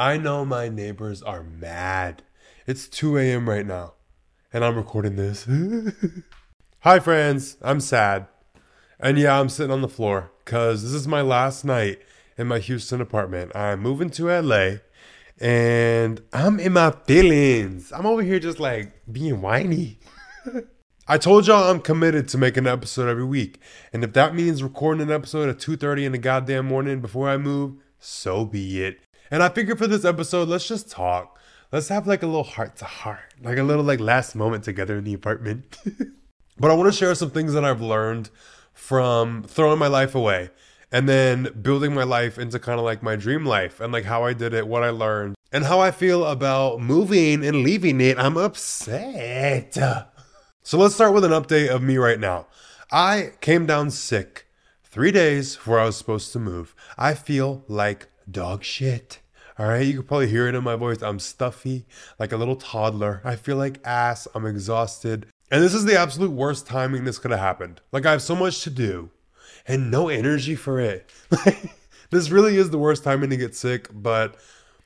I know my neighbors are mad. It's 2 a.m. right now, and I'm recording this. Hi, friends. I'm sad. And yeah, I'm sitting on the floor because this is my last night in my Houston apartment. I'm moving to LA and I'm in my feelings. I'm over here just like being whiny. I told y'all I'm committed to making an episode every week. And if that means recording an episode at 2:30 in the goddamn morning before I move, so be it. And I figured for this episode, let's just talk. Let's have like a little heart to heart, like a little like last moment together in the apartment. but I want to share some things that I've learned from throwing my life away and then building my life into kind of like my dream life and like how I did it, what I learned, and how I feel about moving and leaving it. I'm upset. So let's start with an update of me right now. I came down sick three days before I was supposed to move. I feel like dog shit. All right, you can probably hear it in my voice. I'm stuffy, like a little toddler. I feel like ass. I'm exhausted. And this is the absolute worst timing this could have happened. Like, I have so much to do and no energy for it. this really is the worst timing to get sick, but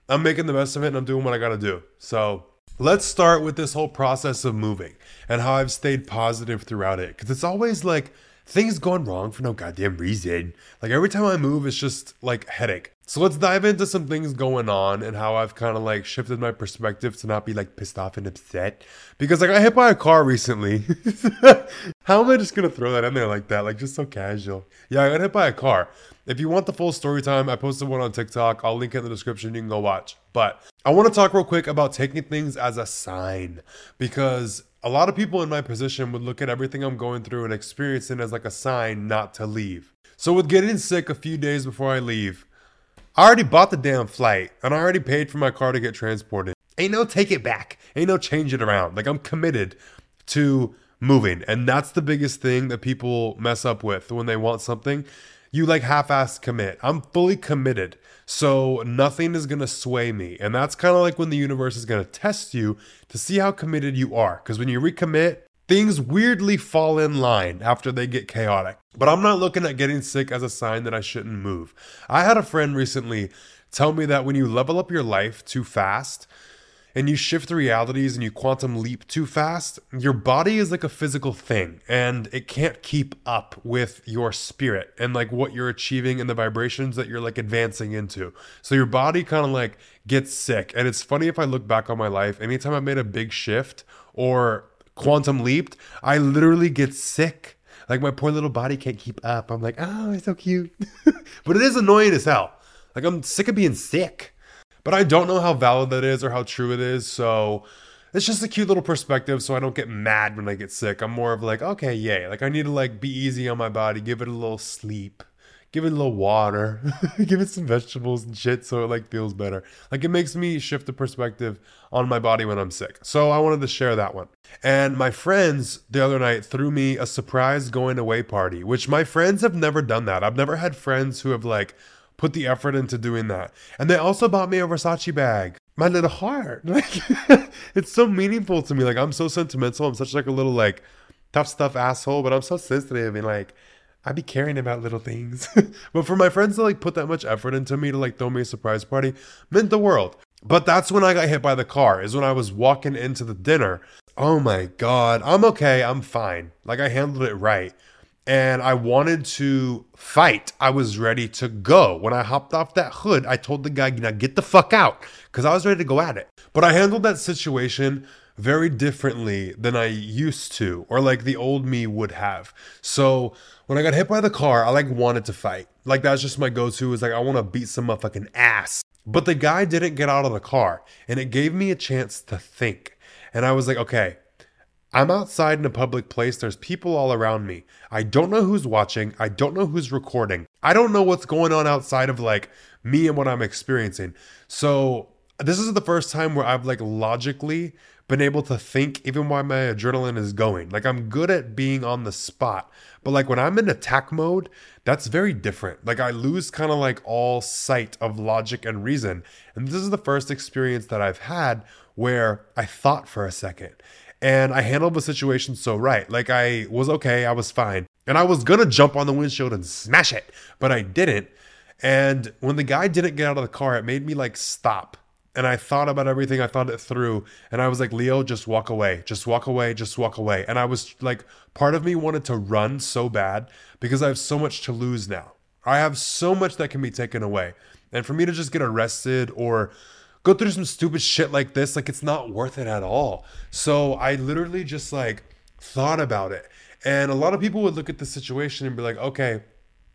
I'm making the best of it and I'm doing what I gotta do. So, let's start with this whole process of moving and how I've stayed positive throughout it. Because it's always like, things going wrong for no goddamn reason. Like every time I move, it's just like headache. So let's dive into some things going on and how I've kind of like shifted my perspective to not be like pissed off and upset. Because like I hit by a car recently. how am I just gonna throw that in there like that? Like just so casual. Yeah, I got hit by a car. If you want the full story time, I posted one on TikTok. I'll link it in the description. You can go watch. But I want to talk real quick about taking things as a sign because a lot of people in my position would look at everything I'm going through and experience it as like a sign not to leave. So, with getting sick a few days before I leave, I already bought the damn flight and I already paid for my car to get transported. Ain't no take it back, ain't no change it around. Like, I'm committed to moving. And that's the biggest thing that people mess up with when they want something. You like half ass commit. I'm fully committed. So nothing is going to sway me. And that's kind of like when the universe is going to test you to see how committed you are. Because when you recommit, things weirdly fall in line after they get chaotic. But I'm not looking at getting sick as a sign that I shouldn't move. I had a friend recently tell me that when you level up your life too fast, and you shift the realities and you quantum leap too fast, your body is like a physical thing and it can't keep up with your spirit and like what you're achieving and the vibrations that you're like advancing into. So your body kind of like gets sick. And it's funny if I look back on my life, anytime I made a big shift or quantum leaped, I literally get sick. Like my poor little body can't keep up. I'm like, oh, it's so cute. but it is annoying as hell. Like I'm sick of being sick. But I don't know how valid that is or how true it is. So it's just a cute little perspective so I don't get mad when I get sick. I'm more of like, okay, yay. Like I need to like be easy on my body, give it a little sleep, give it a little water, give it some vegetables and shit so it like feels better. Like it makes me shift the perspective on my body when I'm sick. So I wanted to share that one. And my friends the other night threw me a surprise going away party, which my friends have never done that. I've never had friends who have like put the effort into doing that. And they also bought me a Versace bag. My little heart. Like it's so meaningful to me. Like I'm so sentimental. I'm such like a little like tough stuff asshole, but I'm so sensitive and like I'd be caring about little things. but for my friends to like put that much effort into me to like throw me a surprise party meant the world. But that's when I got hit by the car, is when I was walking into the dinner. Oh my God. I'm okay. I'm fine. Like I handled it right and I wanted to fight. I was ready to go. When I hopped off that hood, I told the guy, now get the fuck out, because I was ready to go at it. But I handled that situation very differently than I used to, or like the old me would have. So when I got hit by the car, I like wanted to fight. Like that's just my go-to is like I want to beat some motherfucking ass. But the guy didn't get out of the car, and it gave me a chance to think. And I was like, okay, I'm outside in a public place. There's people all around me. I don't know who's watching. I don't know who's recording. I don't know what's going on outside of like me and what I'm experiencing. So this is the first time where I've like logically been able to think even while my adrenaline is going. Like I'm good at being on the spot. But like when I'm in attack mode, that's very different. Like I lose kind of like all sight of logic and reason. And this is the first experience that I've had where I thought for a second and I handled the situation so right. Like I was okay, I was fine. And I was gonna jump on the windshield and smash it, but I didn't. And when the guy didn't get out of the car, it made me like stop and I thought about everything. I thought it through. And I was like, Leo, just walk away. Just walk away. Just walk away. And I was like, part of me wanted to run so bad because I have so much to lose now. I have so much that can be taken away. And for me to just get arrested or go through some stupid shit like this, like it's not worth it at all. So I literally just like thought about it. And a lot of people would look at the situation and be like, okay,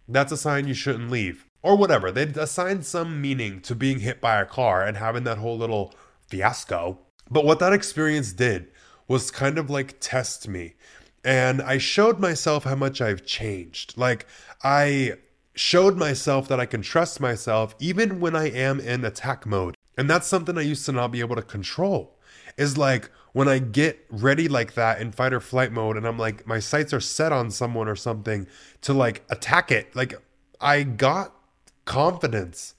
that's a sign you shouldn't leave or whatever. They'd assign some meaning to being hit by a car and having that whole little fiasco. But what that experience did was kind of like test me. And I showed myself how much I've changed. Like, I showed myself that I can trust myself even when I am in attack mode. And that's something I used to not be able to control. Is like when I get ready like that in fight or flight mode and I'm like, my sights are set on someone or something to like attack it. Like, I got confidence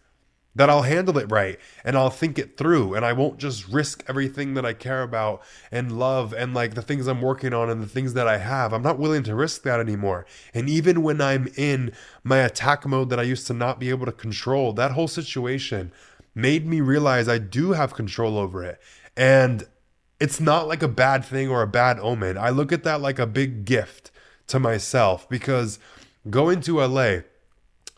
that I'll handle it right and I'll think it through and I won't just risk everything that I care about and love and like the things I'm working on and the things that I have. I'm not willing to risk that anymore. And even when I'm in my attack mode that I used to not be able to control, that whole situation made me realize I do have control over it. And it's not like a bad thing or a bad omen. I look at that like a big gift to myself because going to LA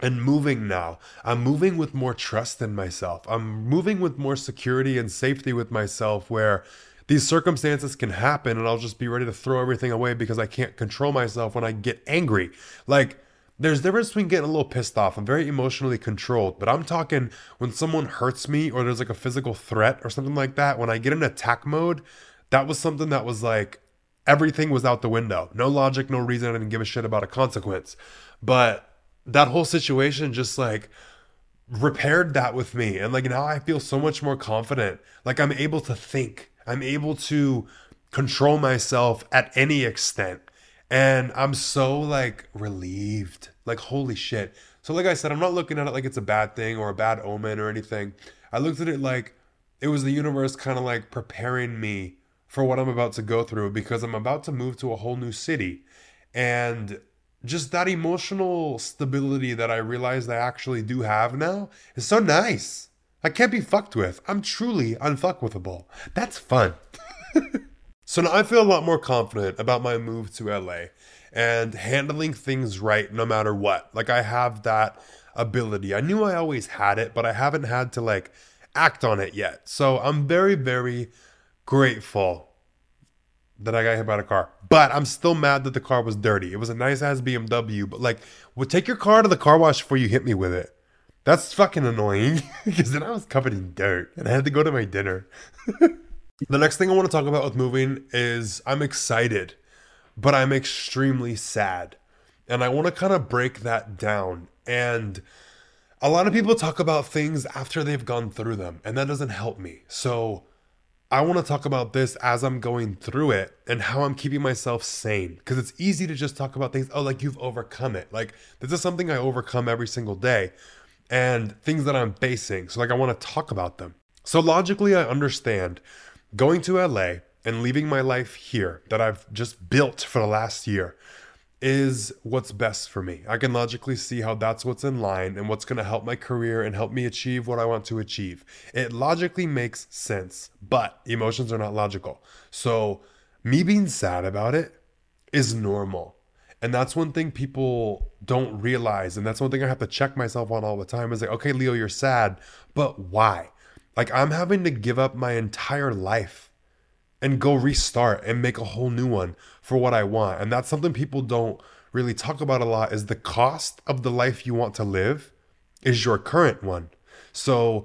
and moving now. I'm moving with more trust in myself. I'm moving with more security and safety with myself where these circumstances can happen and I'll just be ready to throw everything away because I can't control myself when I get angry. Like, there's a difference between getting a little pissed off. I'm very emotionally controlled, but I'm talking when someone hurts me or there's like a physical threat or something like that. When I get in attack mode, that was something that was like everything was out the window. No logic, no reason. I didn't give a shit about a consequence. But that whole situation just like repaired that with me and like now i feel so much more confident like i'm able to think i'm able to control myself at any extent and i'm so like relieved like holy shit so like i said i'm not looking at it like it's a bad thing or a bad omen or anything i looked at it like it was the universe kind of like preparing me for what i'm about to go through because i'm about to move to a whole new city and just that emotional stability that I realized I actually do have now is so nice. I can't be fucked with. I'm truly unfuckwithable. That's fun. so now I feel a lot more confident about my move to LA and handling things right no matter what. Like I have that ability. I knew I always had it, but I haven't had to like act on it yet. So I'm very, very grateful that I got hit by the car. But I'm still mad that the car was dirty. It was a nice ass BMW, but like, well, take your car to the car wash before you hit me with it. That's fucking annoying because then I was covered in dirt and I had to go to my dinner. the next thing I want to talk about with moving is I'm excited, but I'm extremely sad. And I want to kind of break that down. And a lot of people talk about things after they've gone through them, and that doesn't help me. So, I want to talk about this as I'm going through it and how I'm keeping myself sane. Because it's easy to just talk about things, oh, like you've overcome it. Like this is something I overcome every single day and things that I'm facing. So, like, I want to talk about them. So, logically, I understand going to LA and leaving my life here that I've just built for the last year is what's best for me. I can logically see how that's what's in line and what's going to help my career and help me achieve what I want to achieve. It logically makes sense, but emotions are not logical. So, me being sad about it is normal. And that's one thing people don't realize. And that's one thing I have to check myself on all the time is like, okay, Leo, you're sad, but why? Like, I'm having to give up my entire life and go restart and make a whole new one for what I want. And that's something people don't really talk about a lot is the cost of the life you want to live is your current one. So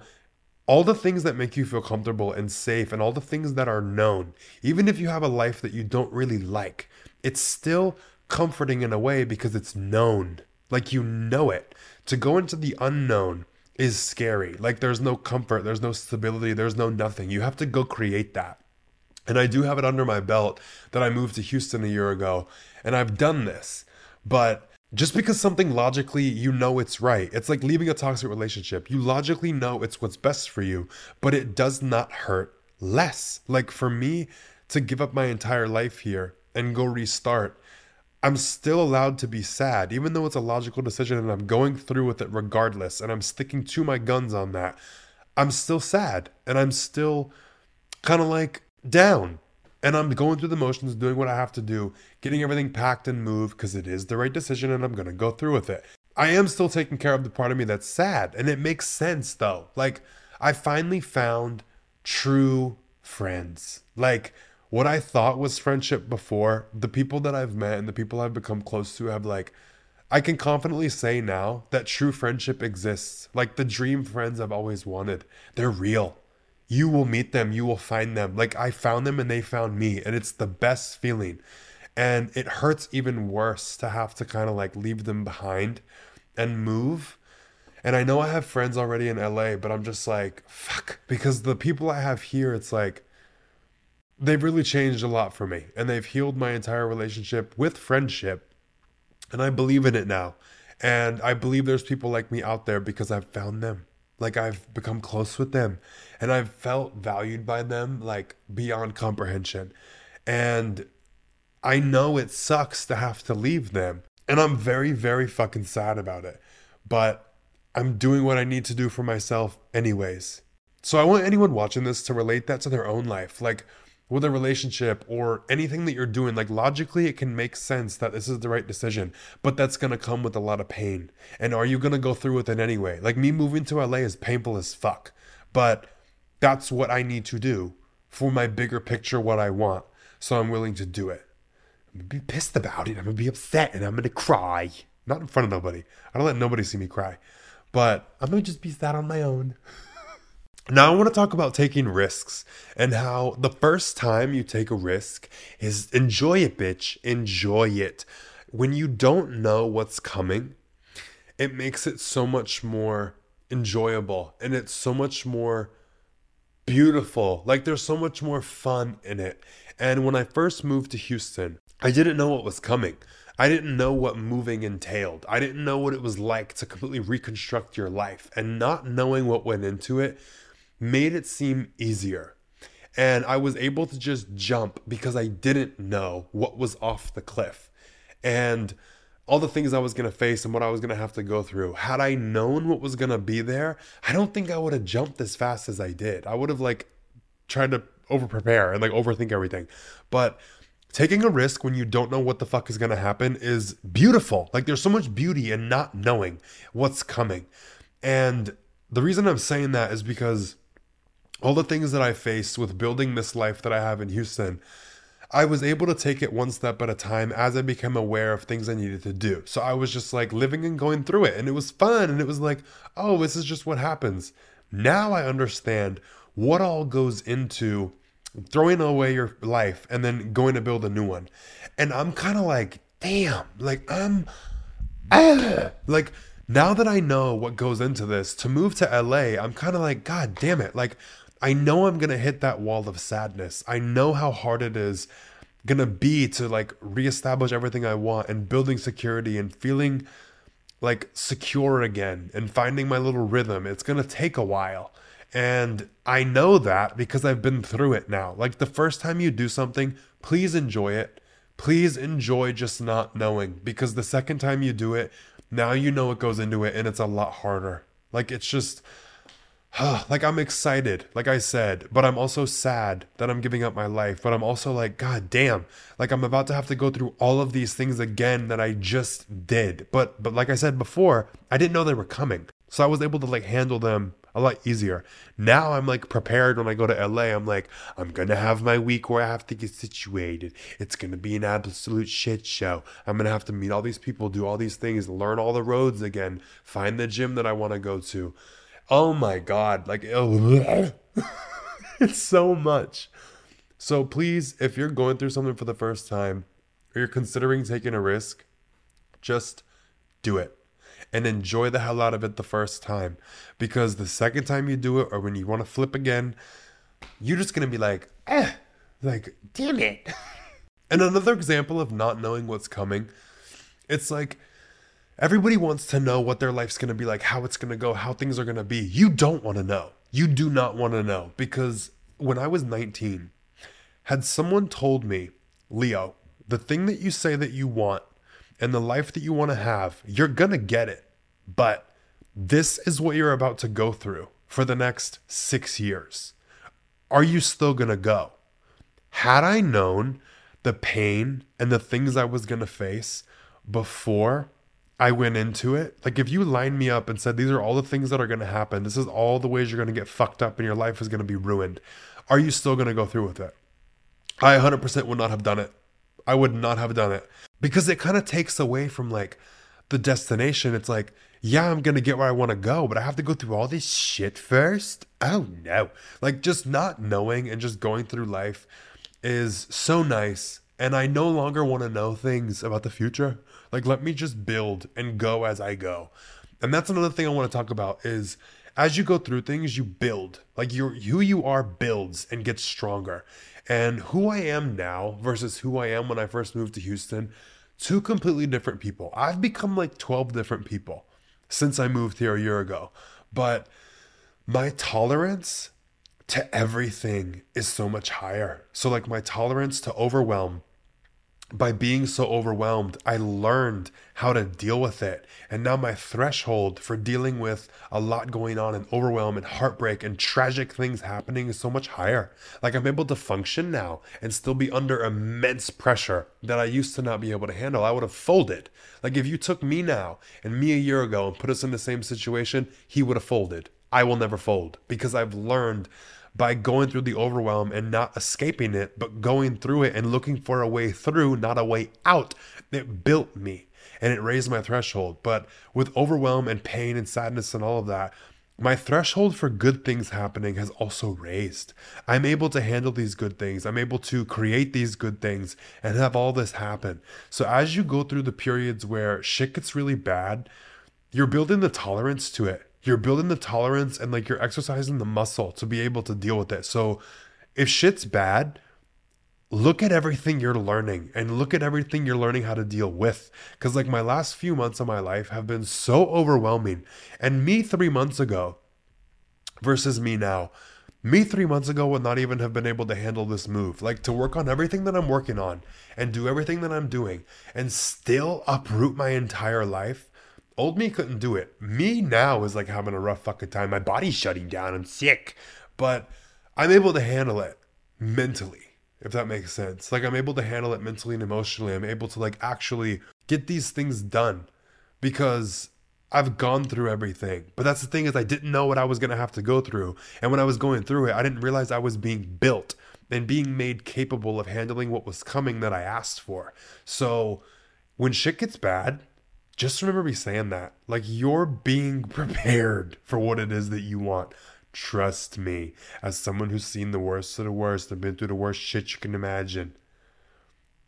all the things that make you feel comfortable and safe and all the things that are known, even if you have a life that you don't really like, it's still comforting in a way because it's known. Like you know it. To go into the unknown is scary. Like there's no comfort, there's no stability, there's no nothing. You have to go create that. And I do have it under my belt that I moved to Houston a year ago and I've done this. But just because something logically you know it's right, it's like leaving a toxic relationship. You logically know it's what's best for you, but it does not hurt less. Like for me to give up my entire life here and go restart, I'm still allowed to be sad, even though it's a logical decision and I'm going through with it regardless, and I'm sticking to my guns on that. I'm still sad and I'm still kind of like down. And I'm going through the motions, doing what I have to do, getting everything packed and moved because it is the right decision and I'm going to go through with it. I am still taking care of the part of me that's sad. And it makes sense though. Like, I finally found true friends. Like, what I thought was friendship before, the people that I've met and the people I've become close to have like I can confidently say now that true friendship exists. Like the dream friends I've always wanted. They're real. You will meet them, you will find them. Like I found them and they found me, and it's the best feeling. And it hurts even worse to have to kind of like leave them behind and move. And I know I have friends already in LA, but I'm just like, fuck. Because the people I have here, it's like, they've really changed a lot for me and they've healed my entire relationship with friendship and i believe in it now. And i believe there's people like me out there because i've found them. Like i've become close with them and i've felt valued by them like beyond comprehension. And i know it sucks to have to leave them and i'm very very fucking sad about it. But i'm doing what i need to do for myself anyways. So i want anyone watching this to relate that to their own life. Like with a relationship or anything that you're doing, like logically, it can make sense that this is the right decision, but that's gonna come with a lot of pain. And are you gonna go through with it anyway? Like me moving to LA is painful as fuck, but that's what I need to do for my bigger picture, what I want. So I'm willing to do it. I'm gonna be pissed about it. I'm gonna be upset and I'm gonna cry. Not in front of nobody. I don't let nobody see me cry. But I'm gonna just be sad on my own. Now, I want to talk about taking risks and how the first time you take a risk is enjoy it, bitch. Enjoy it. When you don't know what's coming, it makes it so much more enjoyable and it's so much more beautiful. Like, there's so much more fun in it. And when I first moved to Houston, I didn't know what was coming. I didn't know what moving entailed. I didn't know what it was like to completely reconstruct your life. And not knowing what went into it made it seem easier. And I was able to just jump because I didn't know what was off the cliff and all the things I was going to face and what I was going to have to go through. Had I known what was going to be there, I don't think I would have jumped as fast as I did. I would have like tried to over prepare and like overthink everything. But taking a risk when you don't know what the fuck is going to happen is beautiful. Like there's so much beauty in not knowing what's coming. And the reason I'm saying that is because all the things that I faced with building this life that I have in Houston, I was able to take it one step at a time as I became aware of things I needed to do. So I was just like living and going through it, and it was fun. And it was like, oh, this is just what happens. Now I understand what all goes into throwing away your life and then going to build a new one. And I'm kind of like, damn, like I'm, ah, like now that I know what goes into this to move to LA, I'm kind of like, God damn it, like I know I'm gonna hit that wall of sadness. I know how hard it is gonna be to like reestablish everything I want and building security and feeling like secure again and finding my little rhythm. It's gonna take a while. And I know that because I've been through it now. Like the first time you do something, please enjoy it. Please enjoy just not knowing because the second time you do it, now you know what goes into it and it's a lot harder. Like it's just like I'm excited, like I said, but I'm also sad that I'm giving up my life. But I'm also like, God damn, like I'm about to have to go through all of these things again that I just did. But but like I said before, I didn't know they were coming. So I was able to like handle them a lot easier. Now I'm like prepared when I go to LA. I'm like, I'm gonna have my week where I have to get situated. It's gonna be an absolute shit show. I'm gonna have to meet all these people, do all these things, learn all the roads again, find the gym that I wanna go to oh my god like it's so much so please if you're going through something for the first time or you're considering taking a risk just do it and enjoy the hell out of it the first time. Because the second time you do it, or when you want to flip again, you're just gonna be like, eh, like, damn it. and another example of not knowing what's coming, it's like everybody wants to know what their life's gonna be like, how it's gonna go, how things are gonna be. You don't wanna know. You do not wanna know. Because when I was 19, had someone told me, Leo, the thing that you say that you want and the life that you wanna have, you're gonna get it. But this is what you're about to go through for the next six years are you still going to go? Had I known the pain and the things I was going to face before I went into it, like if you lined me up and said, these are all the things that are going to happen, this is all the ways you're going to get fucked up and your life is going to be ruined, are you still going to go through with it? I 100% would not have done it. I would not have done it because it kind of takes away from like the destination. It's like, yeah, I'm going to get where I want to go, but I have to go through all this shit first. Oh no. Like just not knowing and just going through life is so nice. And I no longer want to know things about the future. Like let me just build and go as I go. And that's another thing I want to talk about is as you go through things, you build. Like your who you are builds and gets stronger. And who I am now versus who I am when I first moved to Houston, two completely different people. I've become like 12 different people since I moved here a year ago. But my tolerance to everything is so much higher. So, like, my tolerance to overwhelm, by being so overwhelmed, I learned how to deal with it. And now my threshold for dealing with a lot going on and overwhelm and heartbreak and tragic things happening is so much higher. Like I'm able to function now and still be under immense pressure that I used to not be able to handle. I would have folded. Like if you took me now and me a year ago and put us in the same situation, he would have folded. I will never fold because I've learned by going through the overwhelm and not escaping it, but going through it and looking for a way through, not a way out. It built me and it raised my threshold. But with overwhelm and pain and sadness and all of that, my threshold for good things happening has also raised. I'm able to handle these good things. I'm able to create these good things and have all this happen. So as you go through the periods where shit gets really bad, you're building the tolerance to it you're building the tolerance and like you're exercising the muscle to be able to deal with it. So if shit's bad, look at everything you're learning and look at everything you're learning how to deal with. Because like my last few months of my life have been so overwhelming. And me three months ago versus me now. Me three months ago would not even have been able to handle this move. Like to work on everything that I'm working on and do everything that I'm doing and still uproot my entire life Old me couldn't do it. Me now is like having a rough fucking time. My body's shutting down. I'm sick. But I'm able to handle it mentally, if that makes sense. Like I'm able to handle it mentally and emotionally. I'm able to like actually get these things done because I've gone through everything. But that's the thing is I didn't know what I was going to have to go through. And when I was going through it, I didn't realize I was being built and being made capable of handling what was coming that I asked for. So when shit gets bad, just remember me saying that. Like you're being prepared for what it is that you want. Trust me, as someone who's seen the worst of the worst and been through the worst shit you can imagine.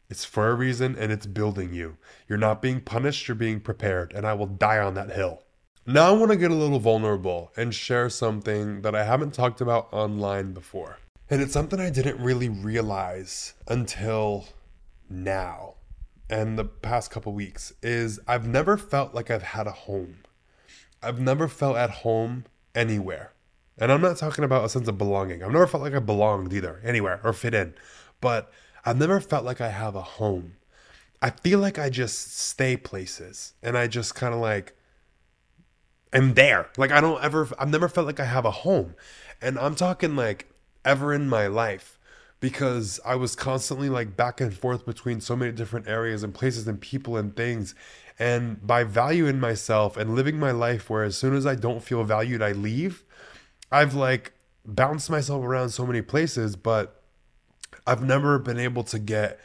It's for a reason and it's building you. You're not being punished, you're being prepared, and I will die on that hill. Now I want to get a little vulnerable and share something that I haven't talked about online before. And it's something I didn't really realize until now and the past couple weeks is I've never felt like I've had a home. I've never felt at home anywhere. And I'm not talking about a sense of belonging. I've never felt like I belonged either, anywhere, or fit in. But I've never felt like I have a home. I feel like I just stay places and I just kind of like am there. Like I don't ever, I've never felt like I have a home. And I'm talking like ever in my life because I was constantly like back and forth between so many different areas and places and people and things. And by valuing myself and living my life where as soon as I don't feel valued, I leave, I've like bounced myself around so many places, but I've never been able to get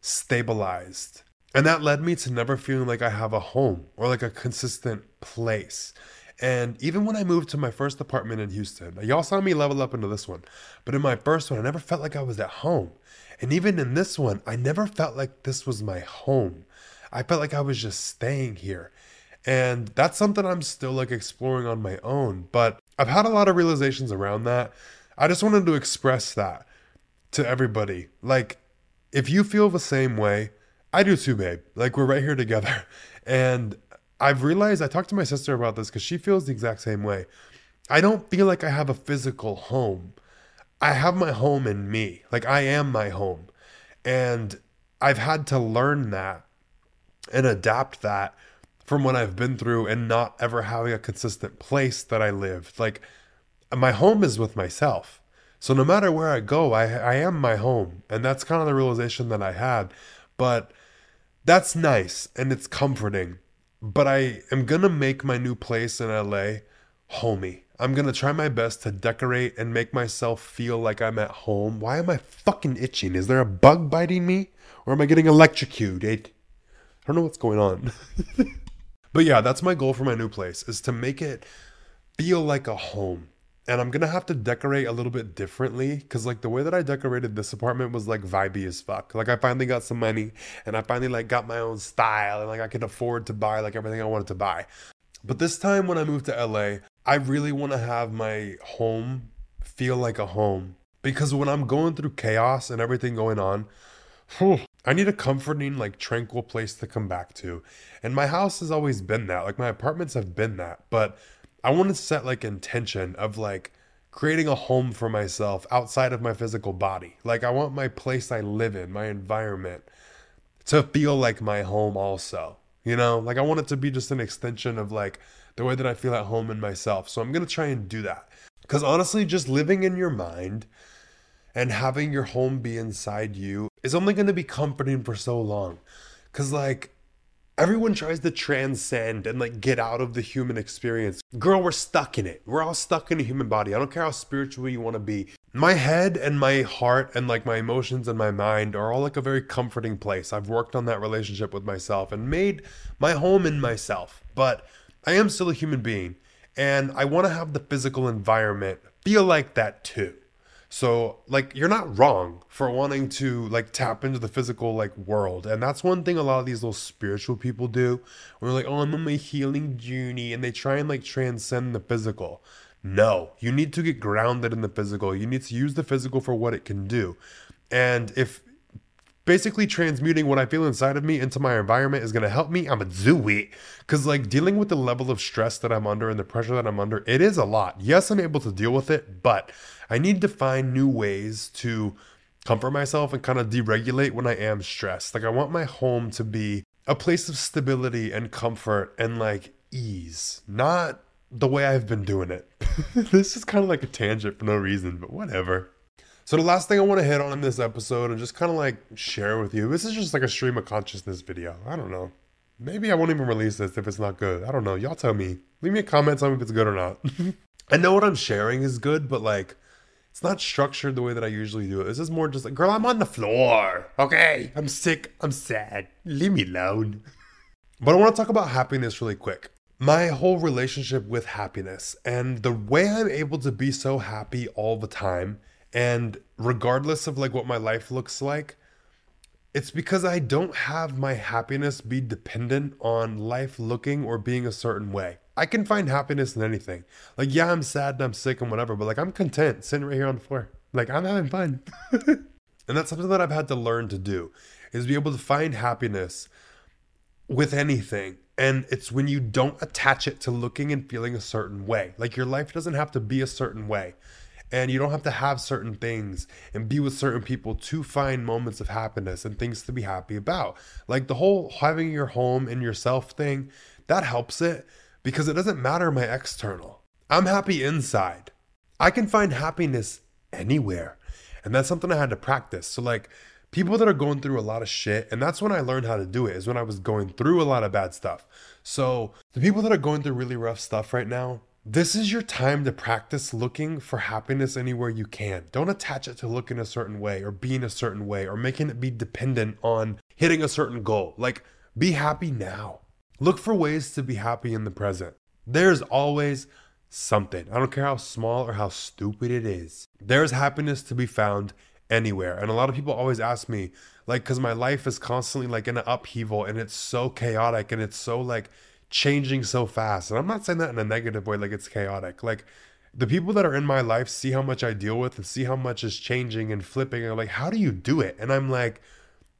stabilized. And that led me to never feeling like I have a home or like a consistent place. And even when I moved to my first apartment in Houston, y'all saw me level up into this one, but in my first one, I never felt like I was at home. And even in this one, I never felt like this was my home. I felt like I was just staying here. And that's something I'm still like exploring on my own. But I've had a lot of realizations around that. I just wanted to express that to everybody. Like, if you feel the same way, I do too, babe. Like, we're right here together. And I've realized I talked to my sister about this because she feels the exact same way. I don't feel like I have a physical home. I have my home in me. Like, I am my home. And I've had to learn that and adapt that from what I've been through and not ever having a consistent place that I live. Like, my home is with myself. So no matter where I go, I I am my home. And that's kind of the realization that I had. But that's nice and it's comforting. But I am to make my new place in LA homey. I'm to try my best to decorate and make myself feel like I'm at home. Why am I fucking itching? Is there a bug biting me or am I getting electrocuted? I don't know what's going on. but yeah, that's my goal for my new place is to make it feel like a home and I'm gonna have to decorate a little bit differently because like the way that I decorated this apartment was like vibey as fuck. Like I finally got some money and I finally like got my own style and like I could afford to buy like everything I wanted to buy. But this time when I moved to LA, I really want to have my home feel like a home because when I'm going through chaos and everything going on, whew, I need a comforting, like tranquil place to come back to. And my house has always been that. Like my apartments have been that, but I want to set like intention of like creating a home for myself outside of my physical body. Like I want my place I live in, my environment to feel like my home also. You know, like I want it to be just an extension of like the way that I feel at home in myself. So I'm going to try and do that. Cuz honestly, just living in your mind and having your home be inside you is only going to be comforting for so long. Cuz like everyone tries to transcend and like get out of the human experience. Girl, we're stuck in it. We're all stuck in a human body. I don't care how spiritual you want to be. My head and my heart and like my emotions and my mind are all like a very comforting place. I've worked on that relationship with myself and made my home in myself. But I am still a human being and I want to have the physical environment feel like that too. So like you're not wrong for wanting to like tap into the physical like world. And that's one thing a lot of these little spiritual people do. They're like, oh, I'm on my healing journey and they try and like transcend the physical. No, you need to get grounded in the physical. You need to use the physical for what it can do. And if basically transmuting what I feel inside of me into my environment is going to help me, I'm going to do it. Because, like, dealing with the level of stress that I'm under and the pressure that I'm under, it is a lot. Yes, I'm able to deal with it, but I need to find new ways to comfort myself and kind of deregulate when I am stressed. Like, I want my home to be a place of stability and comfort and like ease, not the way I've been doing it. this is kind of like a tangent for no reason, but whatever. So the last thing I want to hit on in this episode and just kind of like share with you, this is just like a stream of consciousness video. I don't know. Maybe I won't even release this if it's not good. I don't know. Y'all tell me. Leave me a comment, tell me if it's good or not. I know what I'm sharing is good, but like it's not structured the way that I usually do it. This is more just like, girl, I'm on the floor. Okay. I'm sick. I'm sad. Leave me alone. but I want to talk about happiness really quick. My whole relationship with happiness and the way I'm able to be so happy all the time and regardless of like what my life looks like, it's because I don't have my happiness be dependent on life looking or being a certain way. I can find happiness in anything. Like, yeah, I'm sad and I'm sick and whatever, but like I'm content sitting right here on the floor. Like I'm having fun. and that's something that I've had to learn to do is be able to find happiness with anything. And it's when you don't attach it to looking and feeling a certain way. Like your life doesn't have to be a certain way. And you don't have to have certain things and be with certain people to find moments of happiness and things to be happy about. Like the whole having your home and yourself thing, that helps it because it doesn't matter my external. I'm happy inside. I can find happiness anywhere. And that's something I had to practice. So, like, people that are going through a lot of shit, and that's when I learned how to do it, is when I was going through a lot of bad stuff. So, the people that are going through really rough stuff right now, this is your time to practice looking for happiness anywhere you can. Don't attach it to looking a certain way or being a certain way or making it be dependent on hitting a certain goal. Like, be happy now. Look for ways to be happy in the present. There's always something. I don't care how small or how stupid it is. There's happiness to be found anywhere. And a lot of people always ask me, like, because my life is constantly like in an upheaval and it's so chaotic and it's so like changing so fast. And I'm not saying that in a negative way, like it's chaotic. Like the people that are in my life see how much I deal with and see how much is changing and flipping. And like, how do you do it? And I'm like,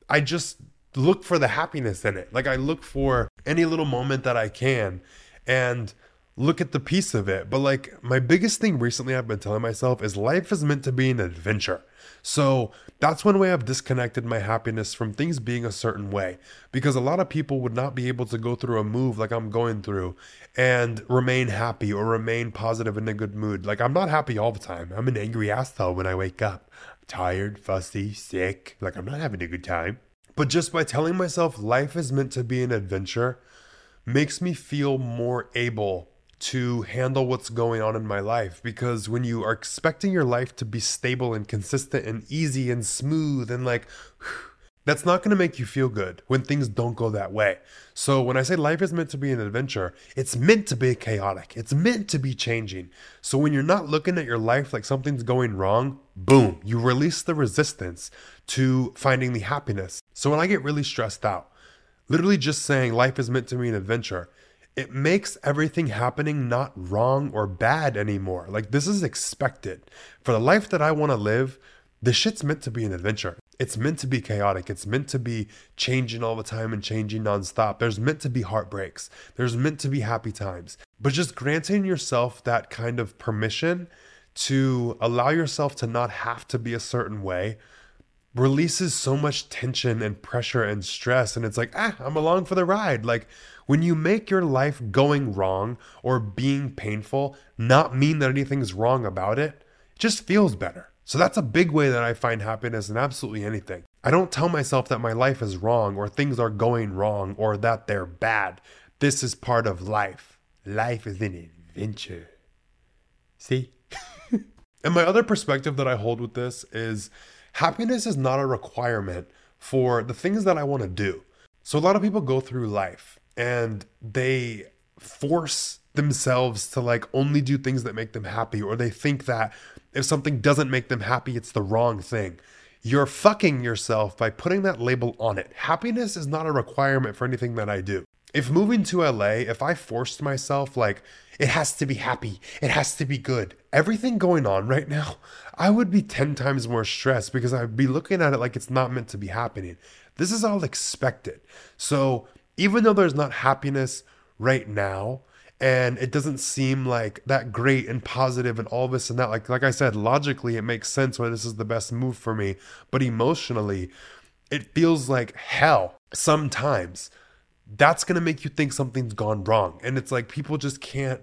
I just look for the happiness in it. Like I look for any little moment that I can and look at the piece of it. But like my biggest thing recently I've been telling myself is life is meant to be an adventure. So that's one way I've disconnected my happiness from things being a certain way. Because a lot of people would not be able to go through a move like I'm going through and remain happy or remain positive in a good mood. Like I'm not happy all the time. I'm an angry asshole when I wake up. I'm tired, fussy, sick. Like I'm not having a good time. But just by telling myself life is meant to be an adventure makes me feel more able to handle what's going on in my life because when you are expecting your life to be stable and consistent and easy and smooth and like that's not going to make you feel good when things don't go that way. So when I say life is meant to be an adventure, it's meant to be chaotic. It's meant to be changing. So when you're not looking at your life like something's going wrong, boom, you release the resistance to finding the happiness. So when I get really stressed out, literally just saying life is meant to be an adventure, it makes everything happening not wrong or bad anymore. Like this is expected. For the life that I want to live, the shit's meant to be an adventure. It's meant to be chaotic. It's meant to be changing all the time and changing nonstop. There's meant to be heartbreaks. There's meant to be happy times. But just granting yourself that kind of permission to allow yourself to not have to be a certain way releases so much tension and pressure and stress. And it's like, ah, I'm along for the ride. Like when you make your life going wrong or being painful not mean that anything's wrong about it, it just feels better. So that's a big way that I find happiness in absolutely anything. I don't tell myself that my life is wrong or things are going wrong or that they're bad. This is part of life. Life is an adventure. See? and my other perspective that I hold with this is happiness is not a requirement for the things that I want to do. So a lot of people go through life and they force themselves to like only do things that make them happy or they think that if something doesn't make them happy it's the wrong thing. You're fucking yourself by putting that label on it. Happiness is not a requirement for anything that i do if moving to la if i forced myself like it has to be happy it has to be good everything going on right now i would be 10 times more stressed because i'd be looking at it like it's not meant to be happening. This is all expected. So even though there's not happiness right now and it doesn't seem like that great and positive and all this and that like like I said logically it makes sense why this is the best move for me but emotionally it feels like hell sometimes that's going to make you think something's gone wrong and it's like people just can't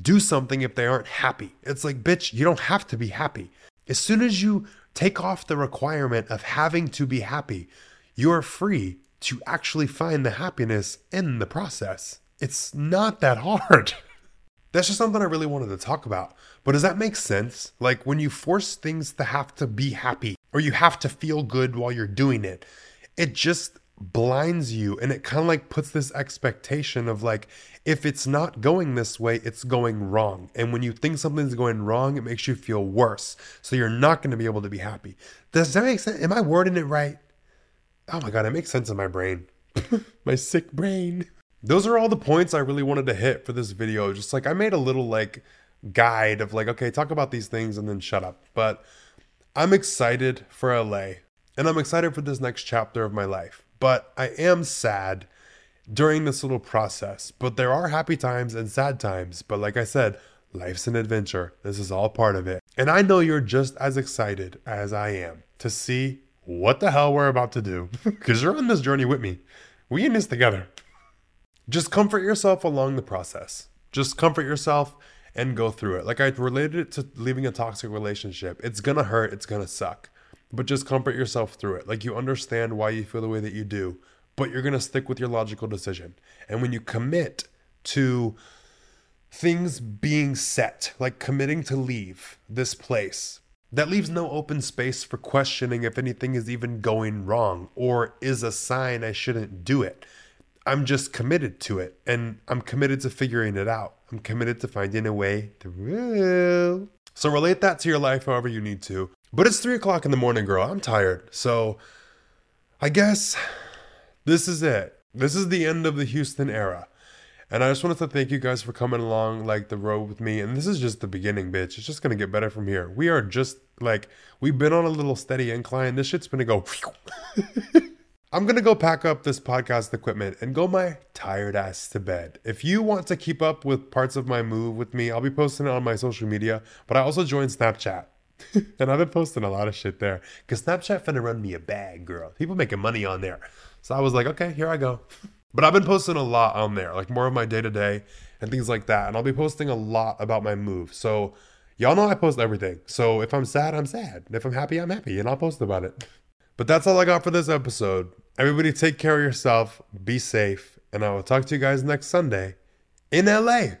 do something if they aren't happy it's like bitch you don't have to be happy as soon as you take off the requirement of having to be happy you're free to actually find the happiness in the process. It's not that hard. That's just something I really wanted to talk about. But does that make sense? Like when you force things to have to be happy or you have to feel good while you're doing it, it just blinds you and it kind of like puts this expectation of like if it's not going this way it's going wrong and when you think something's going wrong it makes you feel worse so you're not going to be able to be happy does that make sense am i wording it right oh my god, it makes sense in my brain. my sick brain. Those are all the points I really wanted to hit for this video. Just like I made a little like guide of like, okay, talk about these things and then shut up. But I'm excited for LA and I'm excited for this next chapter of my life. But I am sad during this little process. But there are happy times and sad times. But like I said, life's an adventure. This is all part of it. And I know you're just as excited as I am to see what the hell we're about to do because you're on this journey with me. We in this together. Just comfort yourself along the process. Just comfort yourself and go through it. Like I related it to leaving a toxic relationship. It's gonna hurt, it's gonna suck. But just comfort yourself through it. Like you understand why you feel the way that you do, but you're gonna stick with your logical decision. And when you commit to things being set, like committing to leave this place, that leaves no open space for questioning if anything is even going wrong or is a sign I shouldn't do it. I'm just committed to it and I'm committed to figuring it out. I'm committed to finding a way through. So relate that to your life however you need to. But it's three o'clock in the morning, girl. I'm tired. So I guess this is it. This is the end of the Houston era. And I just wanted to thank you guys for coming along like the road with me. And this is just the beginning, bitch. It's just gonna get better from here. We are just like we've been on a little steady incline. This shit's gonna go. I'm gonna go pack up this podcast equipment and go my tired ass to bed. If you want to keep up with parts of my move with me, I'll be posting it on my social media. But I also joined Snapchat. and I've been posting a lot of shit there. Cause Snapchat finna run me a bag, girl. People making money on there. So I was like, okay, here I go. But I've been posting a lot on there, like more of my day to day and things like that. And I'll be posting a lot about my move. So y'all know I post everything. So if I'm sad, I'm sad. If I'm happy, I'm happy. And I'll post about it. But that's all I got for this episode. Everybody take care of yourself, be safe, and I will talk to you guys next Sunday in LA.